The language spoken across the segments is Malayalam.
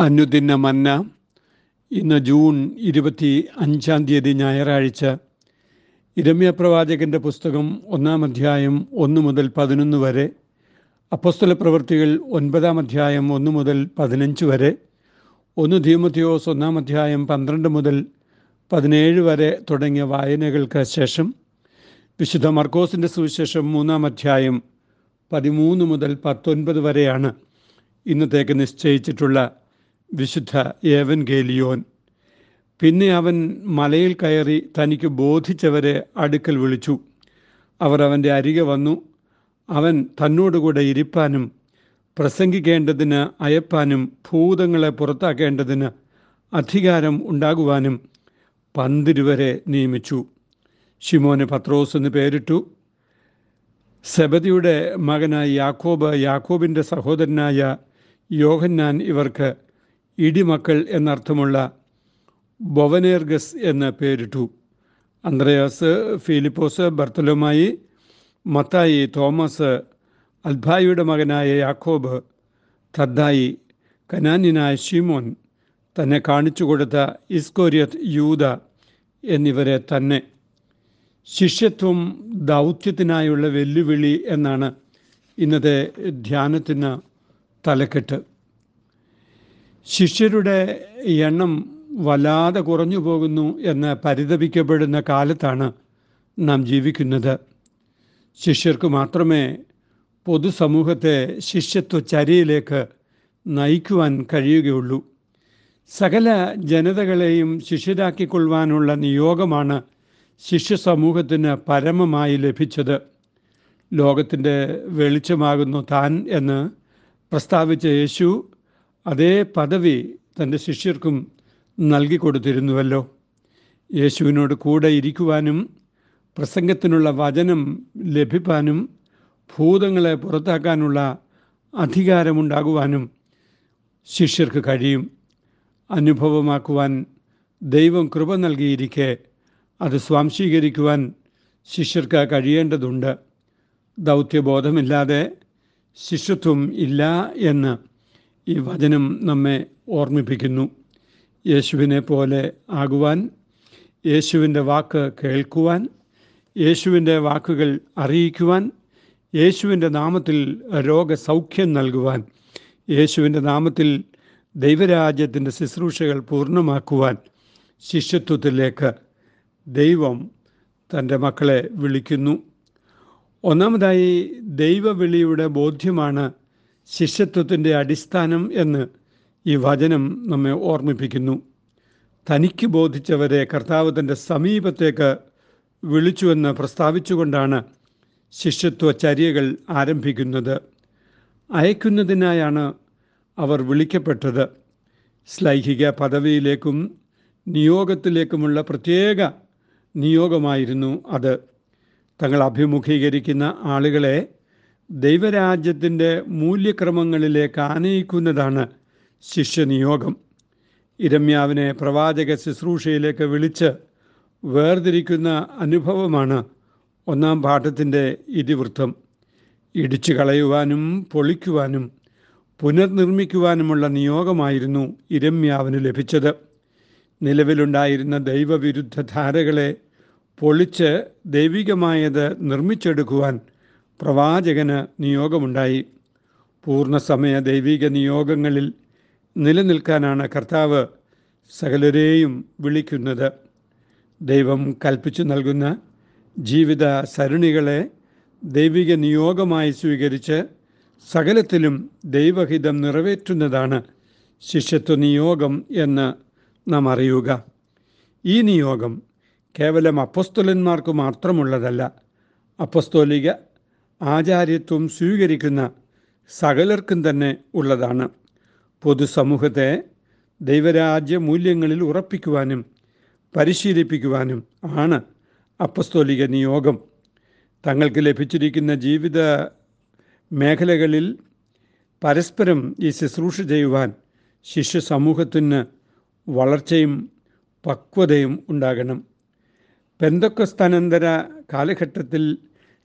അനുദിന മന്ന. ഇന്ന് ജൂൺ ഇരുപത്തി അഞ്ചാം തീയതി ഞായറാഴ്ച. ഇരമ്യ പ്രവാചകന്റെ പുസ്തകം ഒന്നാം അധ്യായം ഒന്ന് മുതൽ പതിനൊന്ന് വരെ. അപ്പസ്തല പ്രവൃത്തികൾ ഒൻപതാം അധ്യായം ഒന്ന് മുതൽ പതിനഞ്ച് വരെ. ഒന്ന് ധീമത്തിയോസ് ഒന്നാം അധ്യായം പന്ത്രണ്ട് മുതൽ പതിനേഴ് വരെ തുടങ്ങിയ വായനകൾക്ക് ശേഷം. വിശുദ്ധ മർക്കോസിന്റെ സുവിശേഷം മൂന്നാം അധ്യായം പതിമൂന്ന് മുതൽ പത്തൊൻപത് വരെയാണ് ഇന്നത്തേക്ക് നിശ്ചയിച്ചിട്ടുള്ള വിശുദ്ധ ഏവൻ ഗേലിയോൻ പിന്നെ അവൻ മലയിൽ കയറി തനിക്ക് ബോധിച്ചവരെ അടുക്കൽ വിളിച്ചു. അവർ അവന്റെ അരികെ വന്നു. അവൻ തന്നോടുകൂടെ ഇരിപ്പാനും പ്രസംഗിക്കേണ്ടതിന് അയപ്പാനും ഭൂതങ്ങളെ പുറത്താക്കേണ്ടതിന് അധികാരം ഉണ്ടാകുവാനും പന്തിരുവരെ നിയമിച്ചു. ഷിമോന് പത്രോസ് എന്ന് പേരിട്ടു. സെബദിയുടെ മകനായ യാക്കോബ് യാക്കോബിന്റെ സഹോദരനായ യോഹന്നാൻ ഇവർക്ക് ഇടിമക്കൾ എന്നർത്ഥമുള്ള ബൊവനേർഗസ് എന്ന് പേരിട്ടു. Andreas Philippos Bartholomai Mathai Thomas അൽഭായിയുടെ മകനായ യാക്കോബ് തദ്ദായി കനാന്യനായ ഷിമോൻ തന്നെ കാണിച്ചു കൊടുത്ത ഇസ്കോരിയത്ത് യൂത എന്നിവരെ തന്നെ. ശിഷ്യത്വം ദൗത്യത്തിനായുള്ള വെല്ലുവിളി എന്നാണ് ഇന്നത്തെ ധ്യാനത്തിന് തലക്കെട്ട്. ശിഷ്യരുടെ എണ്ണം വല്ലാതെ കുറഞ്ഞു പോകുന്നു എന്ന് പരിതപിക്കപ്പെടുന്ന കാലത്താണ് നാം ജീവിക്കുന്നത്. ശിഷ്യർക്ക് മാത്രമേ പൊതുസമൂഹത്തെ ശിഷ്യത്വ ചരിയിലേക്ക് നയിക്കുവാൻ കഴിയുകയുള്ളൂ. സകല ജനതകളെയും ശിഷ്യരാക്കിക്കൊള്ളുവാനുള്ള നിയോഗമാണ് ശിഷ്യ സമൂഹത്തിന് പരമമായി ലഭിച്ചത്. ലോകത്തിന്റെ വെളിച്ചമാകുന്നു താൻ എന്ന് പ്രസ്താവിച്ച യേശു അതേ പദവി തന്റെ ശിഷ്യർക്കും നൽകി കൊടുത്തിരുന്നുവല്ലോ യേശുവിനോട് കൂടെ ഇരിക്കുവാനും പ്രസംഗത്തിനുള്ള വചനം ലഭിപ്പാനും ഭൂതങ്ങളെ പുറത്താക്കാനുള്ള അധികാരമുണ്ടാകുവാനും ശിഷ്യർക്ക് കഴിയും. അനുഭവമാക്കുവാൻ ദൈവം കൃപ നൽകിയിരിക്കെ അത് സ്വാംശീകരിക്കുവാൻ ശിഷ്യർക്ക് കഴിയേണ്ടതുണ്ട്. ദൗത്യബോധമില്ലാതെ ശിഷ്യത്വം ഇല്ല എന്ന് ഈ വചനം നമ്മെ ഓർമ്മിപ്പിക്കുന്നു. യേശുവിനെ പോലെ ആകുവാൻ യേശുവിന്റെ വാക്ക് കേൾക്കുവാൻ യേശുവിന്റെ വാക്കുകൾ അറിയിക്കുവാൻ യേശുവിന്റെ നാമത്തിൽ രോഗസൗഖ്യം നൽകുവാൻ യേശുവിന്റെ നാമത്തിൽ ദൈവരാജ്യത്തിന്റെ ശുശ്രൂഷകൾ പൂർണമാക്കുവാൻ ശിഷ്യത്വത്തിലേക്ക് ദൈവം തന്റെ മക്കളെ വിളിക്കുന്നു. ഒന്നാമതായി ദൈവവിളിയുടെ ബോധ്യമാണ് ശിഷ്യത്വത്തിന്റെ അടിസ്ഥാനം എന്ന് ഈ വചനം നമ്മെ ഓർമ്മിപ്പിക്കുന്നു. തനിക്ക് ബോധിച്ചവരെ കർത്താവ് തന്റെ സമീപത്തേക്ക് വിളിച്ചുവെന്ന് പ്രസ്താവിച്ചുകൊണ്ടാണ് ശിഷ്യത്വ ചര്യകൾ ആരംഭിക്കുന്നത്. അയക്കുന്നതിനായാണ് അവർ വിളിക്കപ്പെട്ടത്. ശ്ലൈഹിക പദവിയിലേക്കും നിയോഗത്തിലേക്കുമുള്ള പ്രത്യേക നിയോഗമായിരുന്നു അത്. തങ്ങൾ അഭിമുഖീകരിക്കുന്ന ആളുകളെ ദൈവരാജ്യത്തിന്റെ മൂല്യക്രമങ്ങളിലേക്ക് ആനയിക്കുന്നതാണ് ശിഷ്യനിയോഗം. ഇരമ്യാവിനെ പ്രവാചക ശുശ്രൂഷയിലേക്ക് വിളിച്ച് വേർതിരിക്കുന്ന അനുഭവമാണ് ഒന്നാം പാഠത്തിന്റെ ഇതിവൃത്തം. ഇടിച്ചു കളയുവാനും പൊളിക്കുവാനും പുനർനിർമ്മിക്കുവാനുമുള്ള നിയോഗമായിരുന്നു ഇരമ്യാവിന് ലഭിച്ചത്. നിലവിലുണ്ടായിരുന്ന ദൈവവിരുദ്ധ ധാരകളെ പൊളിച്ച് ദൈവികമായത് നിർമ്മിച്ചെടുക്കുവാൻ പ്രവാചകന് നിയോഗമുണ്ടായി. പൂർണസമയ ദൈവിക നിയോഗങ്ങളിൽ നിലനിൽക്കാനാണ് കർത്താവ് സകലരെയും വിളിക്കുന്നത്. ദൈവം കൽപ്പിച്ചു നൽകുന്ന ജീവിത സരണികളെ ദൈവിക നിയോഗമായി സ്വീകരിച്ച് സകലത്തിലും ദൈവഹിതം നിറവേറ്റുന്നതാണ് ശിഷ്യത്വ നിയോഗം എന്ന് നാം അറിയുക. ഈ നിയോഗം കേവലം അപ്പസ്തുലന്മാർക്ക് മാത്രമുള്ളതല്ല അപ്പസ്തോലിക ആചാര്യത്വം സ്വീകരിക്കുന്ന സകലർക്കും തന്നെ ഉള്ളതാണ്. പൊതുസമൂഹത്തെ ദൈവരാജ്യ മൂല്യങ്ങളിൽ ഉറപ്പിക്കുവാനും പരിശീലിപ്പിക്കുവാനും ആണ് അപ്പസ്തോലിക നിയോഗം. തങ്ങൾക്ക് ലഭിച്ചിരിക്കുന്ന ജീവിത മേഖലകളിൽ പരസ്പരം ഈ ശുശ്രൂഷ ചെയ്യുവാൻ ശിഷ്യ സമൂഹത്തിന് വളർച്ചയും പക്വതയും ഉണ്ടാകണം. പെന്തക്കസ്തനന്തര കാലഘട്ടത്തിൽ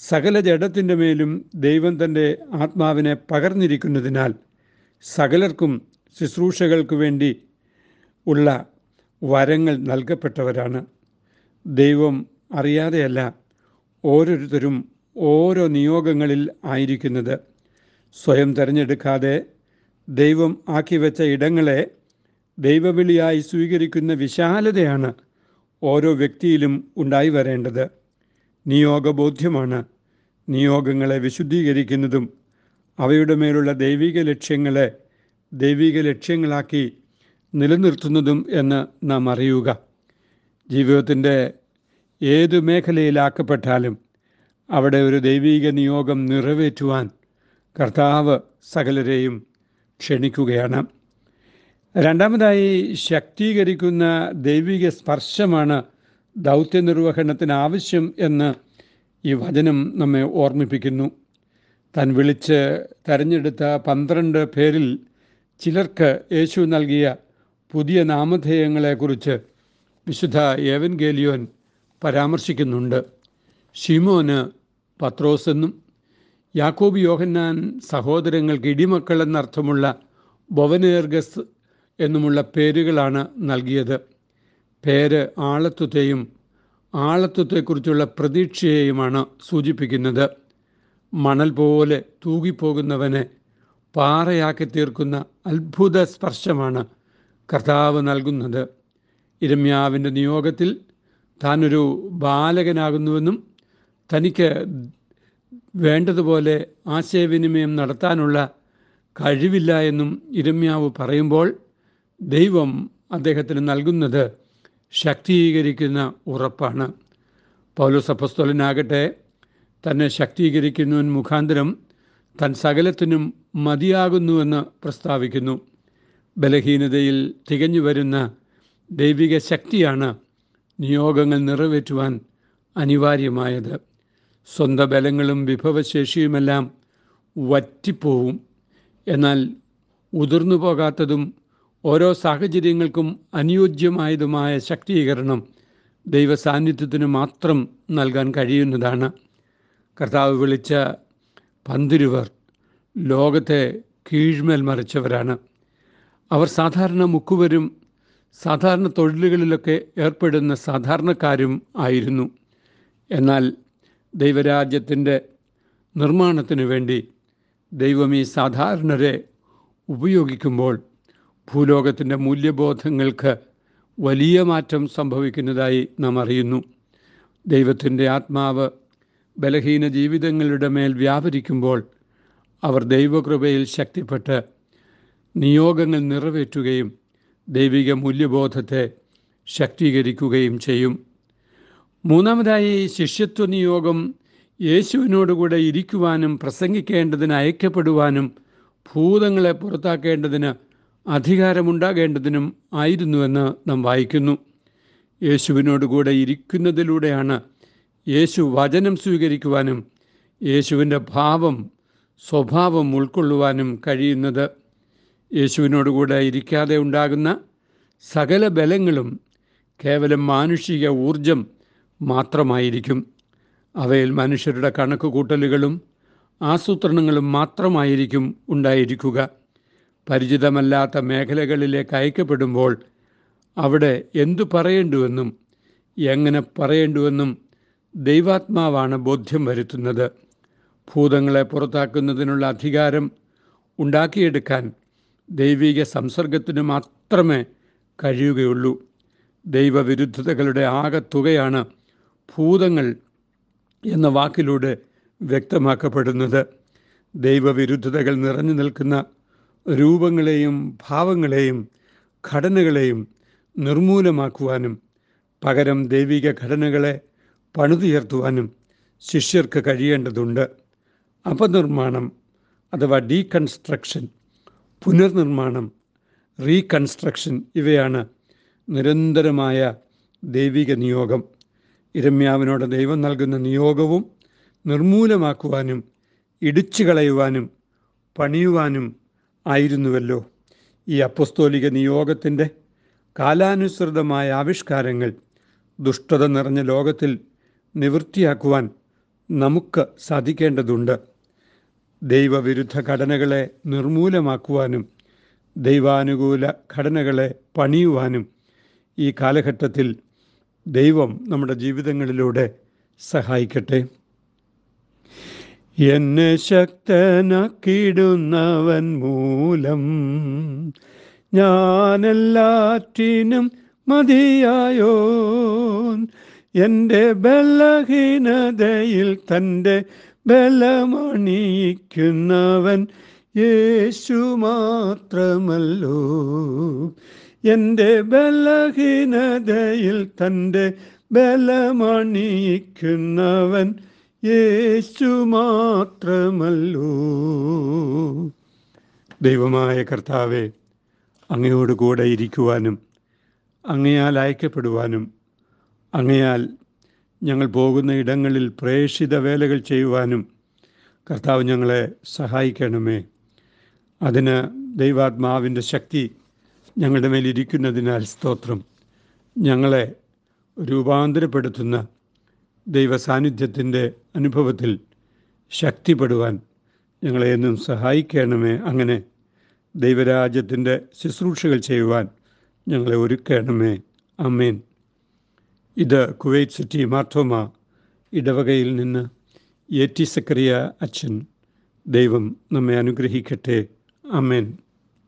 സകല ജഡത്തിന്റെ മേലും ദൈവം തന്റെ ആത്മാവിനെ പകർന്നിരിക്കുന്നതിനാൽ സകലർക്കും ശുശ്രൂഷകൾക്ക് വേണ്ടി ഉള്ള വരങ്ങൾ നൽകപ്പെട്ടവരാണ്. ദൈവം അറിയാതെയല്ല ഓരോരുത്തരും ഓരോ നിയോഗങ്ങളിൽ ആയിരിക്കുന്നത്. സ്വയം തിരഞ്ഞെടുക്കാതെ ദൈവം ആക്കി വെച്ച ഇടങ്ങളെ ദൈവവിളിയായി സ്വീകരിക്കുന്ന വിശാലതയാണ് ഓരോ വ്യക്തിയിലും ഉണ്ടായി വരേണ്ടത്. നിയോഗബോധ്യമാണ്. നിയോഗങ്ങളെ വിശുദ്ധീകരിക്കുന്നതും അവയുടെ മേലുള്ള ദൈവിക ലക്ഷ്യങ്ങളെ ദൈവിക ലക്ഷ്യങ്ങളാക്കി നിലനിർത്തുന്നതും എന്ന് നാം അറിയുക. ജീവിതത്തിന്റെ ഏതു മേഖലയിലാക്കപ്പെട്ടാലും അവിടെ ഒരു ദൈവിക നിയോഗം നിറവേറ്റുവാൻ കർത്താവ് സകലരെയും ക്ഷണിക്കുകയാണ്. രണ്ടാമതായി ശക്തീകരിക്കുന്ന ദൈവിക സ്പർശമാണ് ദൗത്യ നിർവഹണത്തിന് ആവശ്യം എന്ന് ഈ വചനം നമ്മെ ഓർമ്മിപ്പിക്കുന്നു. താൻ വിളിച്ച് തെരഞ്ഞെടുത്ത പന്ത്രണ്ട് പേരിൽ ചിലർക്ക് യേശു നൽകിയ പുതിയ നാമധേയങ്ങളെക്കുറിച്ച് വിശുദ്ധ ഏവൻ ഗേലിയോൻ പരാമർശിക്കുന്നുണ്ട്. ഷിമോന് പത്രോസ് എന്നും യാക്കോബ് യോഹന്നാൻ സഹോദരങ്ങൾക്ക് ഇടിമക്കൾ എന്നർത്ഥമുള്ള ബൊവനേർഗസ് എന്നുമുള്ള പേരുകളാണ് നൽകിയത്. പേര് ആളത്വത്തെയും ആളത്വത്തെക്കുറിച്ചുള്ള പ്രതീക്ഷയെയുമാണ് സൂചിപ്പിക്കുന്നത്. മണൽ പോലെ തൂകിപ്പോകുന്നവനെ പാറയാക്കി തീർക്കുന്ന അത്ഭുത സ്പർശമാണ് കർത്താവ് നൽകുന്നത്. ഇരമ്യാവിന്റെ നിയോഗത്തിൽ താനൊരു ബാലകനാകുന്നുവെന്നും തനിക്ക് വേണ്ടതുപോലെ ആശയവിനിമയം നടത്താനുള്ള കഴിവില്ല എന്നും ഇരമ്യാവ് പറയുമ്പോൾ ദൈവം അദ്ദേഹത്തിന് നൽകുന്നത് ശക്തീകരിക്കുന്ന ഉറപ്പാണ്. പൗലോസ് അപ്പസ്തോലനാകട്ടെ തന്നെ ശക്തീകരിക്കുന്നവൻ മുഖാന്തരം തൻ സകലത്തിനും മതിയാകുന്നുവെന്ന് പ്രസ്താവിക്കുന്നു. ബലഹീനതയിൽ തികഞ്ഞു വരുന്ന ദൈവിക ശക്തിയാണ് നിയോഗങ്ങൾ നിറവേറ്റുവാൻ അനിവാര്യമായത്. സ്വന്തം ബലങ്ങളും വിഭവശേഷിയുമെല്ലാം വറ്റിപ്പോവും. എന്നാൽ ഉതിർന്നു പോകാത്തതും ഓരോ സാഹചര്യങ്ങൾക്കും അനുയോജ്യമായതുമായ ശക്തീകരണം ദൈവസാന്നിധ്യത്തിന് മാത്രം നൽകാൻ കഴിയുന്നതാണ്. കർത്താവ് വിളിച്ച പന്തിരുവർ ലോകത്തെ കീഴ്മേൽ മറിച്ചവരാണ്. അവർ സാധാരണ മുക്കുവരും സാധാരണ തൊഴിലുകളിലൊക്കെ ഏർപ്പെടുന്ന സാധാരണക്കാരും ആയിരുന്നു. എന്നാൽ ദൈവരാജ്യത്തിന്റെ നിർമ്മാണത്തിന് വേണ്ടി ദൈവം ഈ സാധാരണരെ ഉപയോഗിക്കുമ്പോൾ ഭൂലോകത്തിന്റെ മൂല്യബോധങ്ങൾക്ക് വലിയ മാറ്റം സംഭവിക്കുന്നതായി നാം അറിയുന്നു. ദൈവത്തിന്റെ ആത്മാവ് ബലഹീന ജീവിതങ്ങളുടെ മേൽ വ്യാപരിക്കുമ്പോൾ അവർ ദൈവകൃപയിൽ ശക്തിപ്പെട്ട് നിയോഗങ്ങൾ നിറവേറ്റുകയും ദൈവിക മൂല്യബോധത്തെ ശക്തീകരിക്കുകയും ചെയ്യും. മൂന്നാമതായി ശിഷ്യത്വ നിയോഗം യേശുവിനോടുകൂടെ ഇരിക്കുവാനും പ്രസംഗിക്കേണ്ടതിന് അയക്കപ്പെടുവാനും ഭൂതങ്ങളെ പുറത്താക്കേണ്ടതിന് അധികാരമുണ്ടാകേണ്ടതിനും ആയിരുന്നുവെന്ന് നാം വായിക്കുന്നു. യേശുവിനോട് യേശുവിനോടുകൂടെ ഇരിക്കുന്നതിലൂടെയാണ് യേശു വചനം സ്വീകരിക്കുവാനും യേശുവിന്റെ ഭാവം സ്വഭാവം ഉൾക്കൊള്ളുവാനും കഴിയുന്നത്. യേശുവിനോടുകൂടെ ഇരിക്കാതെ ഉണ്ടാകുന്ന സകല ബലങ്ങളും കേവലം മാനുഷിക ഊർജം മാത്രമായിരിക്കും. അവയിൽ മനുഷ്യരുടെ കണക്കുകൂട്ടലുകളും ആസൂത്രണങ്ങളും മാത്രമായിരിക്കും ഉണ്ടായിരിക്കുക. പരിചിതമല്ലാത്ത മേഖലകളിലേക്ക് അയക്കപ്പെടുമ്പോൾ അവിടെ എന്തു പറയേണ്ടുവെന്നും എങ്ങനെ പറയേണ്ടുവെന്നും ദൈവാത്മാവാണ് ബോധ്യം വരുത്തുന്നത്. ഭൂതങ്ങളെ പുറത്താക്കുന്നതിനുള്ള അധികാരം ഉണ്ടാക്കിയെടുക്കാൻ ദൈവിക സംസർഗത്തിന് മാത്രമേ കഴിയുകയുള്ളൂ. ദൈവവിരുദ്ധതകളുടെ ആകത്തുകയാണ് ഭൂതങ്ങൾ എന്ന വാക്കിലൂടെ വ്യക്തമാക്കപ്പെടുന്നത്. ദൈവവിരുദ്ധതകൾ നിറഞ്ഞു നിൽക്കുന്ന രൂപങ്ങളെയും ഭാവങ്ങളെയും ഘടനകളെയും നിർമൂലമാക്കുവാനും പകരം ദൈവിക ഘടനകളെ പണിതുയർത്തുവാനും ശിഷ്യർക്ക് കഴിയേണ്ടതുണ്ട്. അപനിർമ്മാണം അഥവാ ഡീകൺസ്ട്രക്ഷൻ പുനർനിർമ്മാണം റീകൺസ്ട്രക്ഷൻ ഇവയാണ് നിരന്തരമായ ദൈവിക നിയോഗം. ഇരമ്യാവിനോട് ദൈവം നൽകുന്ന നിയോഗവും നിർമൂലമാക്കുവാനും ഇടിച്ചു കളയുവാനും പണിയുവാനും ആയിരുന്നുവല്ലോ. ഈ അപ്പസ്തോലിക നിയോഗത്തിന്റെ കാലാനുസൃതമായ ആവിഷ്കാരങ്ങൾ ദുഷ്ടത നിറഞ്ഞ ലോകത്തിൽ നിവൃത്തിയാക്കുവാൻ നമുക്ക് സാധിക്കേണ്ടതുണ്ട്. ദൈവവിരുദ്ധ ഘടനകളെ നിർമൂലമാക്കുവാനും ദൈവാനുകൂല ഘടനകളെ പണിയുവാനും ഈ കാലഘട്ടത്തിൽ ദൈവം നമ്മുടെ ജീവിതങ്ങളിലൂടെ സഹായിക്കട്ടെ. എന്നെ ശക്തനാക്കിയിടുന്നവൻ മൂലം ഞാനെല്ലാറ്റിനും മതിയായോ എന്റെ ബലഹീനതയിൽ തന്റെ ബലമണിയിക്കുന്നവൻ യേശു മാത്രമല്ലോ. എന്റെ ബലഹീനതയിൽ തന്റെ ബലമണിയിക്കുന്നവൻ യേശു മാത്രമല്ലോ. ദൈവമായ കർത്താവെ അങ്ങയോട് കൂടെ ഇരിക്കുവാനും അങ്ങയാൽ അയക്കപ്പെടുവാനും അങ്ങയാൽ ഞങ്ങൾ പോകുന്ന ഇടങ്ങളിൽ പ്രേക്ഷിത വേലകൾ ചെയ്യുവാനും കർത്താവ് ഞങ്ങളെ സഹായിക്കണമേ. അതിന് ദൈവാത്മാവിന്റെ ശക്തി ഞങ്ങളുടെ മേലിരിക്കുന്നതിനാൽ സ്തോത്രം. ഞങ്ങളെ രൂപാന്തരപ്പെടുത്തുന്ന ദൈവ സാന്നിധ്യത്തിന്റെ അനുഭവത്തിൽ ശക്തിപ്പെടുവാൻ ഞങ്ങളെ എന്നും സഹായിക്കണമേ. അങ്ങനെ ദൈവരാജ്യത്തിന്റെ ശുശ്രൂഷകൾ ചെയ്യുവാൻ ഞങ്ങളെ ഒരുക്കണമേ. അമ്മേൻ ഇത് കുവൈറ്റ് സിറ്റി മാർത്തോമ ഇടവകയിൽ നിന്ന് എ ടി സക്കറിയ അച്ഛൻ ദൈവം നമ്മെ അനുഗ്രഹിക്കട്ടെ. അമ്മേൻ